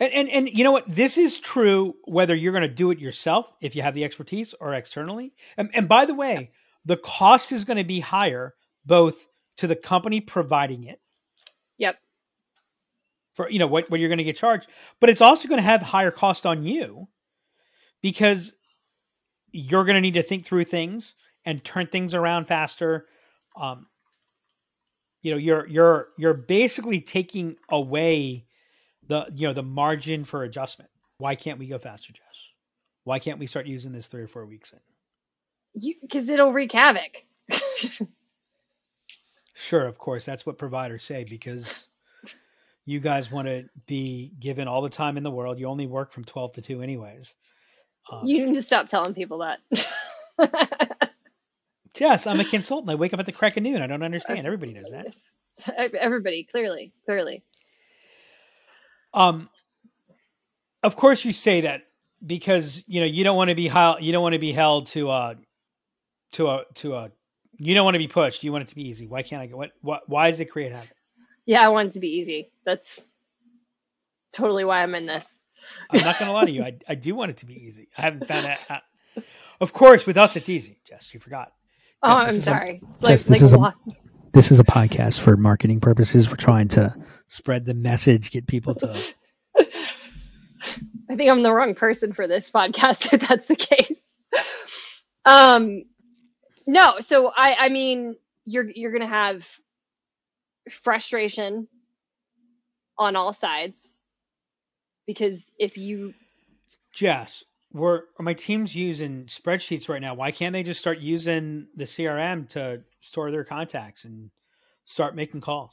Speaker 2: and, and and you know what? This is true whether you're going to do it yourself if you have the expertise or externally. And, and by the way the cost is going to be higher both to the company providing it
Speaker 3: Yep.
Speaker 2: for you know what, what you're going to get charged but it's also going to have higher cost on you because you're going to need to think through things and turn things around faster. Um, you know you're you're you're basically taking away the you know the margin for adjustment. Why can't we go faster jess? Why can't we start using this three or four weeks in?
Speaker 3: Because it'll wreak havoc. [laughs]
Speaker 2: sure of course. That's what providers say because you guys want to be given all the time in the world. You only work from 12 to 2 anyways. Um,
Speaker 3: you need to stop telling people that. [laughs]
Speaker 2: jess i'm a consultant. I wake up at the crack of noon. I don't understand. Everybody knows that. [laughs]
Speaker 3: Everybody, clearly, clearly.
Speaker 2: Um, of course you say that because you know you don't want to be held, you don't want to be held to a to a to a you don't want to be pushed. You want it to be easy. Why can't I go? What, what why does it create havoc?
Speaker 3: Yeah, I want it to be easy. That's totally why I'm in this.
Speaker 2: I'm not going to lie to you. I, I do want it to be easy. I haven't found that. out. Of course, with us it's easy. Jess, you forgot.
Speaker 3: Oh, I'm
Speaker 2: this is a-
Speaker 3: sorry.
Speaker 2: Jess,
Speaker 3: like
Speaker 2: this
Speaker 3: like
Speaker 2: is a-
Speaker 3: wa-
Speaker 2: This is a podcast for marketing purposes. We're trying to spread the message, get people to [laughs]
Speaker 3: I think I'm the wrong person for this podcast [laughs] if that's the case. um, no, so I, I mean, you're you're gonna have frustration on all sides because if you
Speaker 2: Jess, we're are my team's using spreadsheets right now. Why can't they just start using the CRM to store their contacts and start making calls?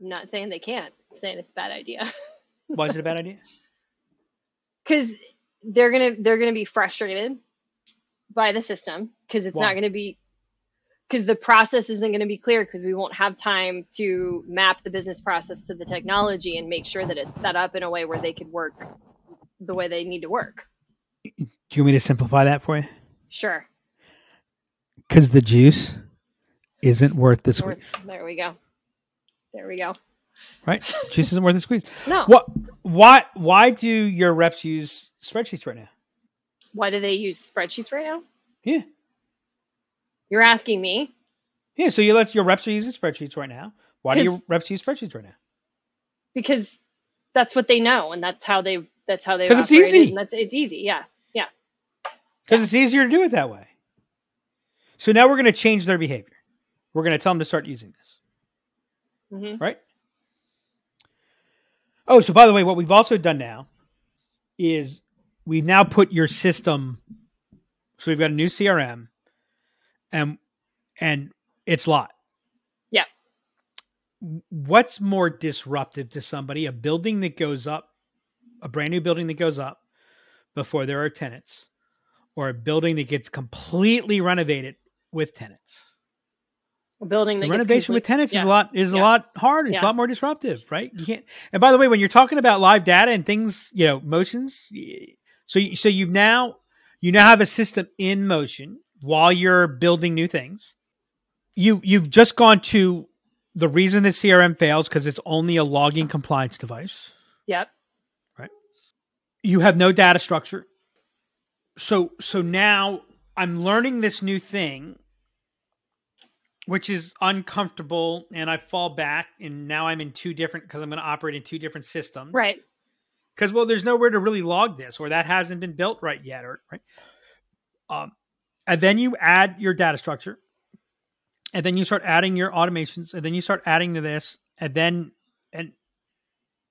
Speaker 3: I'm not saying they can't, I'm saying it's a bad idea. [laughs]
Speaker 2: Why is it a bad idea?
Speaker 3: Because they're gonna they're gonna be frustrated by the system because it's
Speaker 2: Why?
Speaker 3: not gonna be because the process isn't going to be clear because we won't have time to map the business process to the technology and make sure that it's set up in a way where they could work the way they need to work.
Speaker 2: Do you want me to simplify that for you?
Speaker 3: Sure.
Speaker 2: Because the juice isn't worth the squeeze,
Speaker 3: There we go. There we go.
Speaker 2: right? juice isn't worth the squeeze. [laughs]
Speaker 3: No.
Speaker 2: What? Why? Why do your reps use spreadsheets right now?
Speaker 3: Why do they use spreadsheets right now?
Speaker 2: Yeah,
Speaker 3: You're asking me
Speaker 2: yeah. So you let your reps are using spreadsheets right now. Why do your reps use spreadsheets right now?
Speaker 3: because that's what they know and that's how they that's how they
Speaker 2: 'Cause it's easy.
Speaker 3: And that's it's easy. Yeah. Yeah.
Speaker 2: Because it's easier to do it that way. So now we're going to change their behavior. We're going to tell them to start using this.
Speaker 3: hmm
Speaker 2: right? Oh, so by the way, what we've also done now is we've now put your system. So we've got a new CRM, and and it's lot.
Speaker 3: Yeah.
Speaker 2: What's more disruptive to somebody? A building that goes up, a brand new building that goes up before there are tenants, or a building that gets completely renovated with tenants
Speaker 3: A building that
Speaker 2: renovation with tenants is a lot is a lot harder. It's
Speaker 3: Yeah.
Speaker 2: a lot more disruptive, right? You can't. And by the way, when you're talking about live data and things, you know, motions, so you- so you've now you now have a system in motion while you're building new things. You you've just gone to the reason that CRM fails because it's only a logging compliance device.
Speaker 3: Yep. Right.
Speaker 2: You have no data structure. So so now I'm learning this new thing which is uncomfortable and I fall back and now I'm in two different because I'm going to operate in two different systems.
Speaker 3: Right.
Speaker 2: Because well there's nowhere to really log this or that hasn't been built right yet or right. Um and then you add your data structure and then you start adding your automations and then you start adding to this and then and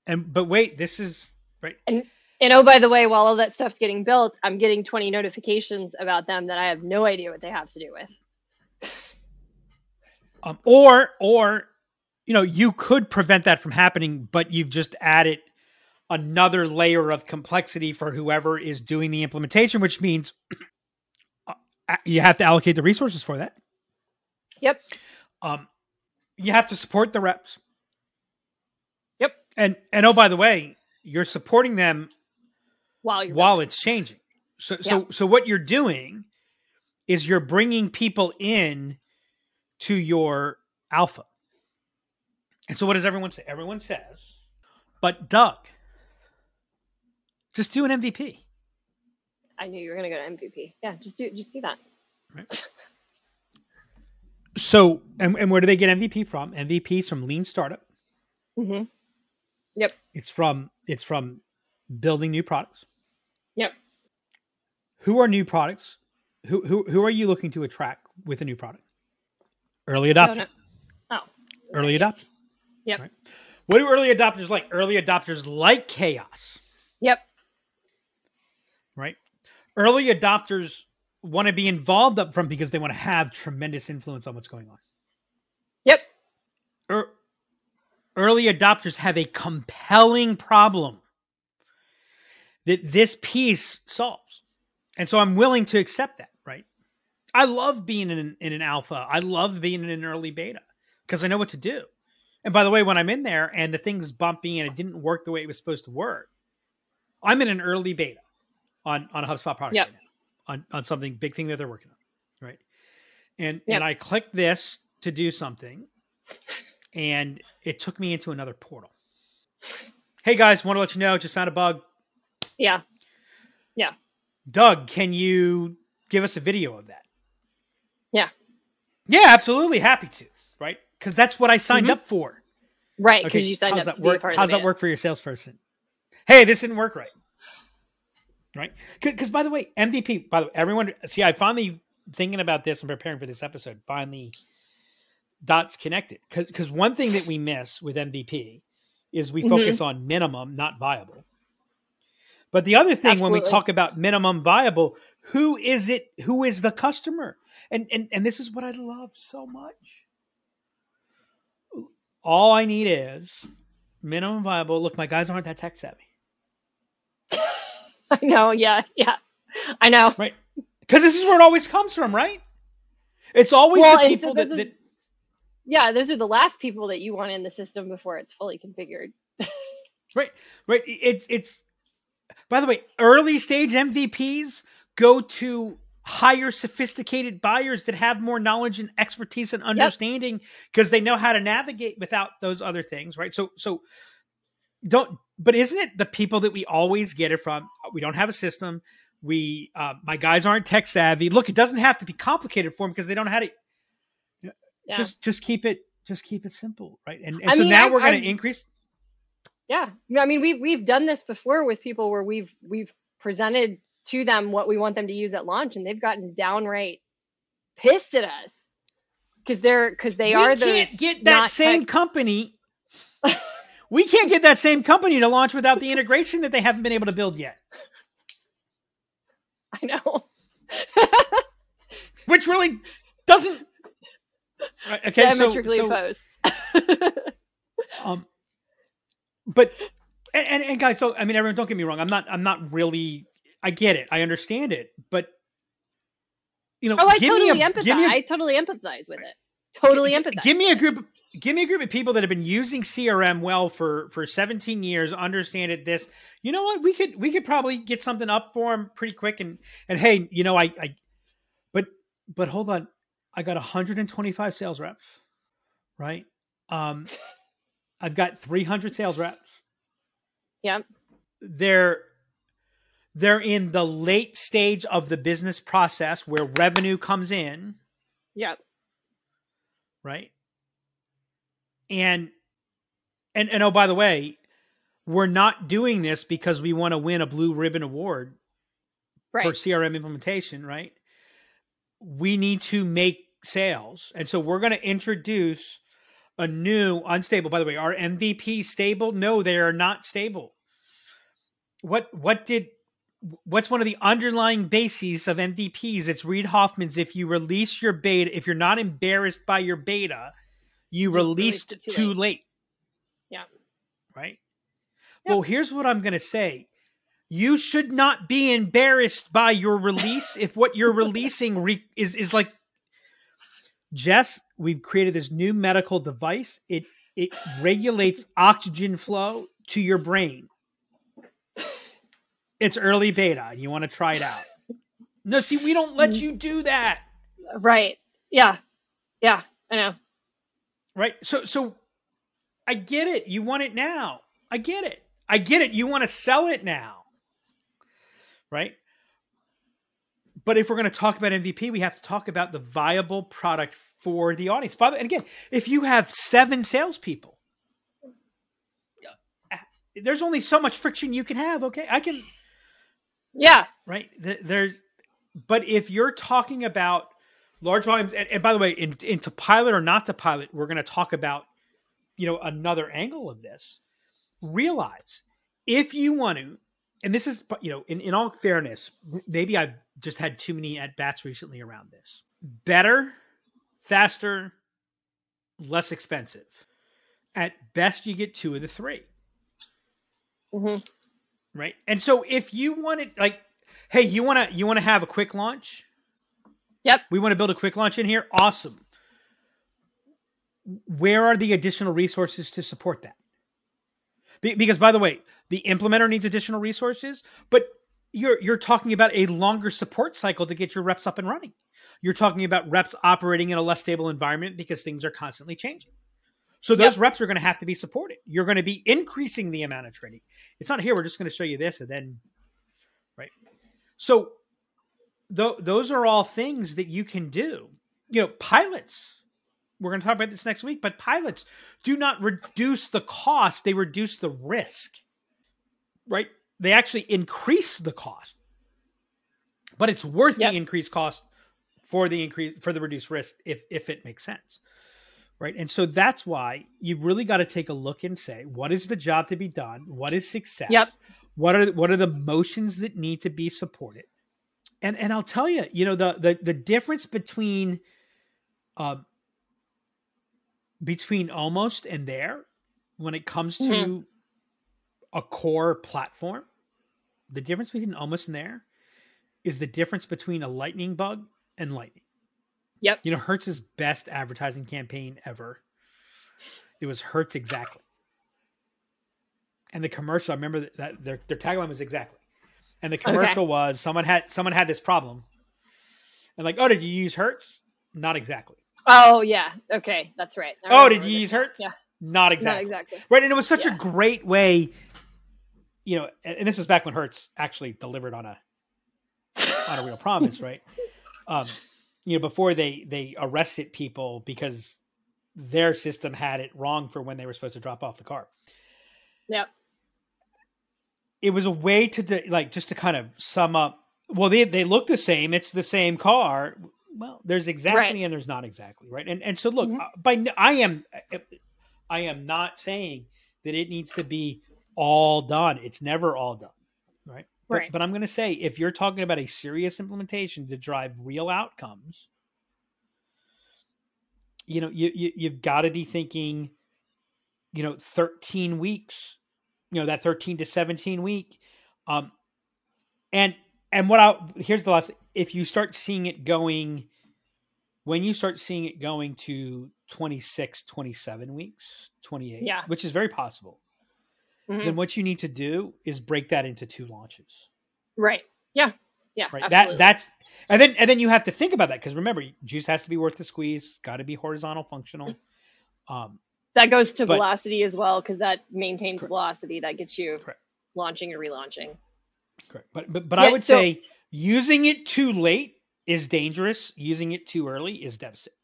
Speaker 2: and but wait this is right
Speaker 3: And oh, by the way, while all that stuff's getting built, I'm getting 20 notifications about them that I have no idea what they have to do with.
Speaker 2: Um, or or you know you could prevent that from happening, but you've just added another layer of complexity for whoever is doing the implementation, which means [clears throat] uh, you have to allocate the resources for that.
Speaker 3: Yep.
Speaker 2: Um, you have to support the reps.
Speaker 3: Yep.
Speaker 2: And and oh by the way, you're supporting them
Speaker 3: While you're
Speaker 2: while it's changing. So so so what you're doing is you're bringing people in to your alpha. And so what does everyone say? Everyone says, but Doug, just do an MVP.
Speaker 3: I knew you were going to go to MVP. Yeah, just do just do that. Right.
Speaker 2: So and, and where do they get MVP from? MVP's from lean startup.
Speaker 3: Mm-hmm. Yep.
Speaker 2: It's from it's from building new products.
Speaker 3: Yep.
Speaker 2: Who are new products? Who who who are you looking to attract with a new product? Early adopter.
Speaker 3: Oh.
Speaker 2: Early adopter.
Speaker 3: Yep.
Speaker 2: Right. What do early adopters like? Early adopters like chaos,
Speaker 3: Yep.
Speaker 2: right? Early adopters want to be involved up front because they want to have tremendous influence on what's going on.
Speaker 3: Yep.
Speaker 2: Er- early adopters have a compelling problem that this piece solves. And so I'm willing to accept that, right? I love being in an, in an alpha. I love being in an early beta because I know what to do. And by the way, when I'm in there and the thing's bumpy and it didn't work the way it was supposed to work, I'm in an early beta on, on a HubSpot product
Speaker 3: Yep.
Speaker 2: right now, on, on something big thing that they're working on, right? And
Speaker 3: Yep.
Speaker 2: and I clicked this to do something, and it took me into another portal. Hey guys, want to let you know, just found a bug.
Speaker 3: Yeah. Yeah.
Speaker 2: Doug, can you give us a video of that?
Speaker 3: Yeah.
Speaker 2: Yeah, absolutely. Happy to. Right? Because that's what I signed
Speaker 3: Mhm.
Speaker 2: up for.
Speaker 3: Right, because you signed up
Speaker 2: that
Speaker 3: to
Speaker 2: work?
Speaker 3: be a part
Speaker 2: How's that work for your salesperson? Hey, this didn't work right. right? Because by the way, MVP. By the way, everyone see, I finally thinking about this and preparing for this episode. Finally, dots connected. Because one thing that we miss with MVP is we focus mm-hmm. on minimum, not viable. But the other thing Absolutely. when we talk about minimum viable, who is it? Who is the customer? And and and this is what I love so much. All I need is minimum viable. Look, my guys aren't that tech savvy. [laughs]
Speaker 3: I know. Yeah. Yeah. I know.
Speaker 2: Right. Because this is where it always comes from, right? It's always well, the people so that, that.
Speaker 3: Yeah, those are the last people that you want in the system before it's fully configured. [laughs]
Speaker 2: right. Right. It's it's. By the way, early stage MVPs go to higher sophisticated buyers that have more knowledge and expertise and understanding because yep. they know how to navigate without those other things right? So so don't but isn't it the people that we always get it from? We don't have a system. We uh, my guys aren't tech savvy. Look it doesn't have to be complicated for them because they don't know how to yeah. just just keep it just keep it simple right? And, and so mean, now I, we're going to increase
Speaker 3: yeah. I mean we've we've done this before with people where we've we've presented to them what we want them to use at launch and they've gotten downright pissed at us. Because they're because they we are
Speaker 2: can't get that same tech- company [laughs] we can't get that same company to launch without the integration that they haven't been able to build yet.
Speaker 3: I know. [laughs]
Speaker 2: Which really doesn't
Speaker 3: right, okay diametrically so, so opposed. [laughs]
Speaker 2: Um but and, and, and guys so i mean everyone don't get me wrong i'm not i'm not really I get it. I understand it. But you know,
Speaker 3: oh, I totally a, empathize. A, I totally empathize with it. Totally g- empathize.
Speaker 2: Give me a group. Give me a group of people that have been using CRM well for for 17 years. Understand it. This, you know what? We could we could probably get something up for them pretty quick. And and hey, you know, I I, but but hold on, I got 125 sales reps, right? Um, I've got 300 sales reps.
Speaker 3: Yep.
Speaker 2: They're they're in the late stage of the business process where revenue comes in.
Speaker 3: Yep.
Speaker 2: Right. And and and oh by the way, we're not doing this because we want to win a blue ribbon award right. for CRM implementation, right? We need to make sales. And so we're going to introduce a new unstable. By the way, are MVP stable? No, they are not stable. What what did what's one of the underlying bases of MVPs? It's Reid Hoffman's. If you release your beta, if you're not embarrassed by your beta, you, you released, released too, late. late.
Speaker 3: Yeah.
Speaker 2: Right. Well, here's what I'm going to say. You should not be embarrassed by your release if what you're releasing re- is is like Jess, we've created this new medical device. It it regulates oxygen flow to your brain it's early beta. You want to try it out. No, see, we don't let you do that.
Speaker 3: Right. Yeah. Yeah, I know.
Speaker 2: Right. So so I get it. You want it now. I get it. I get it. You want to sell it now. Right? But if we're going to talk about MVP, we have to talk about the viable product for the audience. By the, and again, if you have seven salespeople, uh, there's only so much friction you can have. Okay, I can
Speaker 3: yeah.
Speaker 2: Right. There's, but if you're talking about large volumes, and, and by the way, in, into pilot or not to pilot, we're going to talk about, you know, another angle of this. Realize if you want to, and this is, you know, in, in all fairness, maybe I've just had too many at bats recently around this. Better, faster, less expensive. At best, you get two of the 3
Speaker 3: mm-hmm
Speaker 2: right? And so if you wanted like hey, you want to you want to have a quick launch?
Speaker 3: Yep.
Speaker 2: We want to build a quick launch in here. Awesome. Where are the additional resources to support that? Because by the way, the implementer needs additional resources, but you're you're talking about a longer support cycle to get your reps up and running. You're talking about reps operating in a less stable environment because things are constantly changing. So those yep. reps are going to have to be supported. You're going to be increasing the amount of training. It's not here. We're just going to show you this and then, right? So th- those are all things that you can do. You know, pilots. We're going to talk about this next week, but pilots do not reduce the cost; they reduce the risk. Right? They actually increase the cost. but it's worth
Speaker 3: Yep.
Speaker 2: the increased cost for the increase for the reduced risk if if it makes sense right and so that's why you really got to take a look and say what is the job to be done what is success
Speaker 3: Yep.
Speaker 2: what are what are the motions that need to be supported and and i'll tell you you know the the, the difference between uh between almost and there when it comes to
Speaker 3: Mhm.
Speaker 2: a core platform the difference between almost and there is the difference between a lightning bug and lightning.
Speaker 3: Yep.
Speaker 2: You know, Hertz's best advertising campaign ever. It was Hertz exactly. And the commercial, I remember that- their their tagline was exactly. And the commercial was someone had someone had this problem. And like, oh, did you use Hertz? Not exactly.
Speaker 3: Oh yeah. Okay, that's right. I
Speaker 2: Oh, did you use Hertz?
Speaker 3: Yeah.
Speaker 2: Not exactly.
Speaker 3: Not
Speaker 2: exactly. Right. And it was such
Speaker 3: Yeah.
Speaker 2: a great way, you know, and, and this was back when Hertz actually delivered on a on a real promise, right? [laughs] Um, you know, before they they arrested people because their system had it wrong for when they were supposed to drop off the car.
Speaker 3: Yep.
Speaker 2: It was a way to de- like just to kind of sum up. Well, they they look the same. It's the same car. Well, there's exactly
Speaker 3: Right.
Speaker 2: and there's not exactly, right? And and so look,
Speaker 3: Mhm.
Speaker 2: uh, by i am I am not saying that it needs to be all done. It's never all done, right? But,
Speaker 3: Right.
Speaker 2: but I'm going to say if you're talking about a serious implementation to drive real outcomes, you know, you, you you've got to be thinking, you know, 13 weeks, you know, that 13 to 17 week, um, and and what I here's the last. If you start seeing it going, when you start seeing it going to 26, 27 weeks, 28,
Speaker 3: Yeah.
Speaker 2: which is very possible,
Speaker 3: Mhm.
Speaker 2: then what you need to do is break that into two launches
Speaker 3: Right. Yeah. Yeah.
Speaker 2: right
Speaker 3: absolutely.
Speaker 2: that that's and then and then you have to think about that because remember juice has to be worth the squeeze got to be horizontal functional um
Speaker 3: that goes to
Speaker 2: but-
Speaker 3: velocity as well because that maintains
Speaker 2: Correct.
Speaker 3: velocity. That gets you
Speaker 2: Correct.
Speaker 3: launching and relaunching.
Speaker 2: correct but but, but i would
Speaker 3: so-
Speaker 2: say using it too late is dangerous using it too early is devastating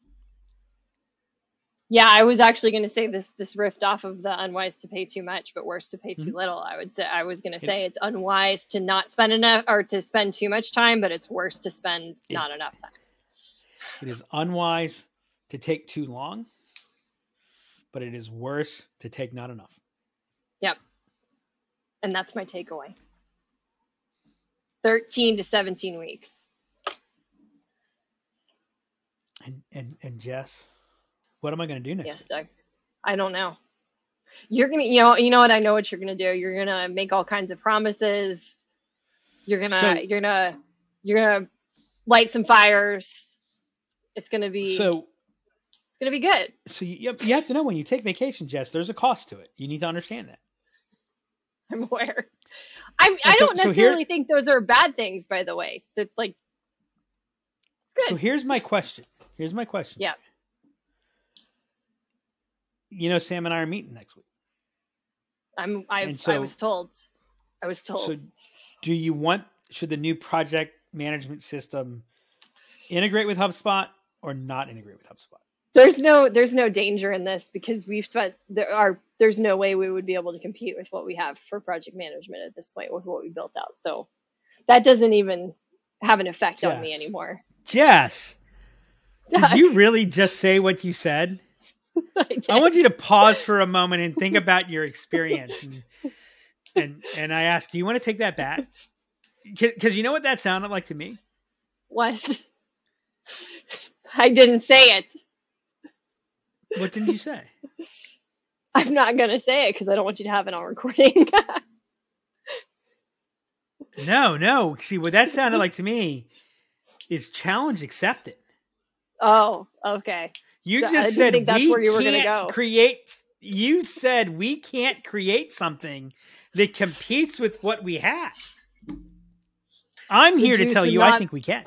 Speaker 3: Yeah, I was actually going to say this this rift off of the unwise to pay too much, but worse to pay too
Speaker 2: Mhm.
Speaker 3: little. I would say I was going to say it's unwise to not spend enough or to spend too much time, but it's worse to spend
Speaker 2: It-
Speaker 3: not enough time.
Speaker 2: it is unwise to take too long but it is worse to take not enough Yep,
Speaker 3: And that's my takeaway. 13 to 17 weeks.
Speaker 2: and and, and jess what am i going to do next
Speaker 3: Yes? Doug. I don't know. You're gonna, you know, you know what? I know what you're gonna do. You're gonna make all kinds of promises. You're gonna,
Speaker 2: So-
Speaker 3: you're gonna, you're gonna light some fires. It's gonna be,
Speaker 2: so
Speaker 3: it's gonna be good.
Speaker 2: so you, you have to know when you take vacation jess there's a cost to it you need to understand that [laughs]
Speaker 3: I'm aware. I, I
Speaker 2: so-
Speaker 3: don't
Speaker 2: so here-
Speaker 3: necessarily think those are bad things, by the way. Like, good.
Speaker 2: So here's my question. Here's my question.
Speaker 3: Yeah.
Speaker 2: You know, Sam and I are meeting next week.
Speaker 3: I'm, I,
Speaker 2: And
Speaker 3: I was told, I was told.
Speaker 2: So do you want should the new project management system integrate with HubSpot or not integrate with HubSpot?
Speaker 3: there's no there's no danger in this because we've spent there are there's no way we would be able to compete with what we have for project management at this point with what we built out so that doesn't even have an effect on me anymore
Speaker 2: Jess, did [laughs] you really just say what you said? [laughs]
Speaker 3: I.
Speaker 2: I want you to pause for a moment and think [laughs] about your experience. And and, and I asked, do you want to take that back? Because you know what that sounded like to me?
Speaker 3: what i didn't say it
Speaker 2: What didn't you say?
Speaker 3: I'm not going to say it because i don't want you to have it on recording [laughs]
Speaker 2: No, no. See, what that sounded like to me is challenge accepted.
Speaker 3: oh okay
Speaker 2: You
Speaker 3: So
Speaker 2: just said
Speaker 3: that's
Speaker 2: we
Speaker 3: where you were gonna
Speaker 2: can't
Speaker 3: go.
Speaker 2: create. You said we can't create something that competes with what we have. I'm
Speaker 3: The
Speaker 2: here to tell you, I think we can.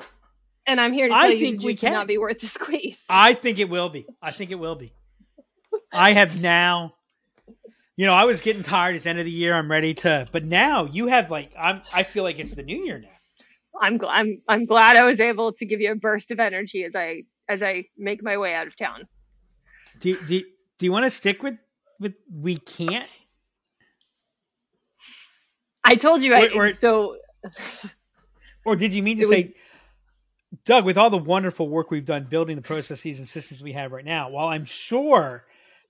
Speaker 3: and i'm here to
Speaker 2: I
Speaker 3: tell you
Speaker 2: think we can.
Speaker 3: not be worth the squeeze
Speaker 2: I think it will be. I think it will be. I have now. You know, I was getting tired. It's end of the year. I'm ready to. But now you have like I'm. I feel like it's the new year now.
Speaker 3: I'm gl- I'm I'm glad I was able to give you a burst of energy as I as I make my way out of town.
Speaker 2: Do do do you want to stick with with we can't?
Speaker 3: I told you I
Speaker 2: Or- or-
Speaker 3: so [laughs]
Speaker 2: Or did you mean to say, Doug, with all the wonderful work we've done building the processes and systems we have right now, while I'm sure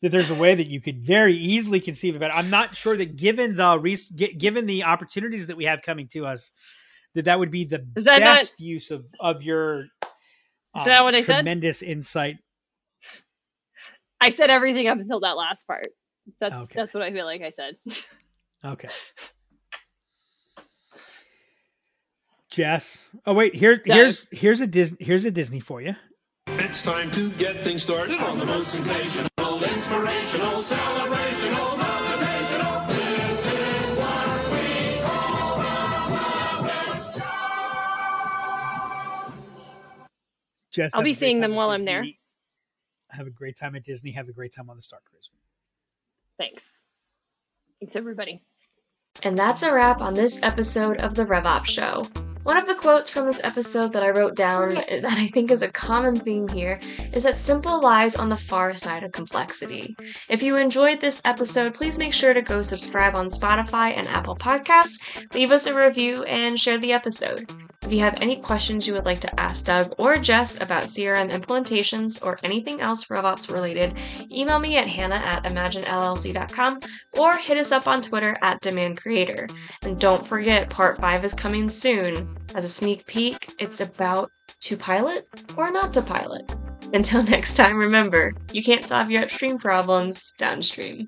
Speaker 2: that there's a way that you could very easily conceive about. it, I'm not sure that given the res- given the opportunities that we have coming to us, that that would be the
Speaker 3: Is that not-
Speaker 2: best use of of your
Speaker 3: Is that um, what I said?
Speaker 2: tremendous insight.
Speaker 3: I said everything up until that last part. That's
Speaker 2: Okay.
Speaker 3: that's what I feel like I said.
Speaker 2: Okay. Jess. Oh wait, here
Speaker 3: Doug.
Speaker 2: here's here's a Disney here's a Disney for you.
Speaker 4: It's time to get things started on the most sensational, inspirational, celebrational, motivational. This is what we call
Speaker 2: Jess.
Speaker 3: I'll be seeing them
Speaker 2: at
Speaker 3: while I'm there.
Speaker 2: Have a great time at Disney. Have a great time on the Star Cruise.
Speaker 3: Thanks. Thanks everybody.
Speaker 1: And that's a wrap on this episode of the RevOps Show. One of the quotes from this episode that I wrote down hmm. [laughs] that I think is a common theme here is that simple lies on the far side of complexity. If you enjoyed this episode, please make sure to go subscribe on Spotify and Apple Podcasts, leave us a review, and share the episode. If you have any questions you would like to ask Doug or Jess about CRM implementations or anything else RevOps related, email me at hannah at imaginellc.com or hit us up on Twitter at Demand Creator. And don't forget, part 5 is coming soon. As a sneak peek, it's about to pilot or not to pilot. Until [laughs] next time, remember, you can't solve your upstream problems downstream.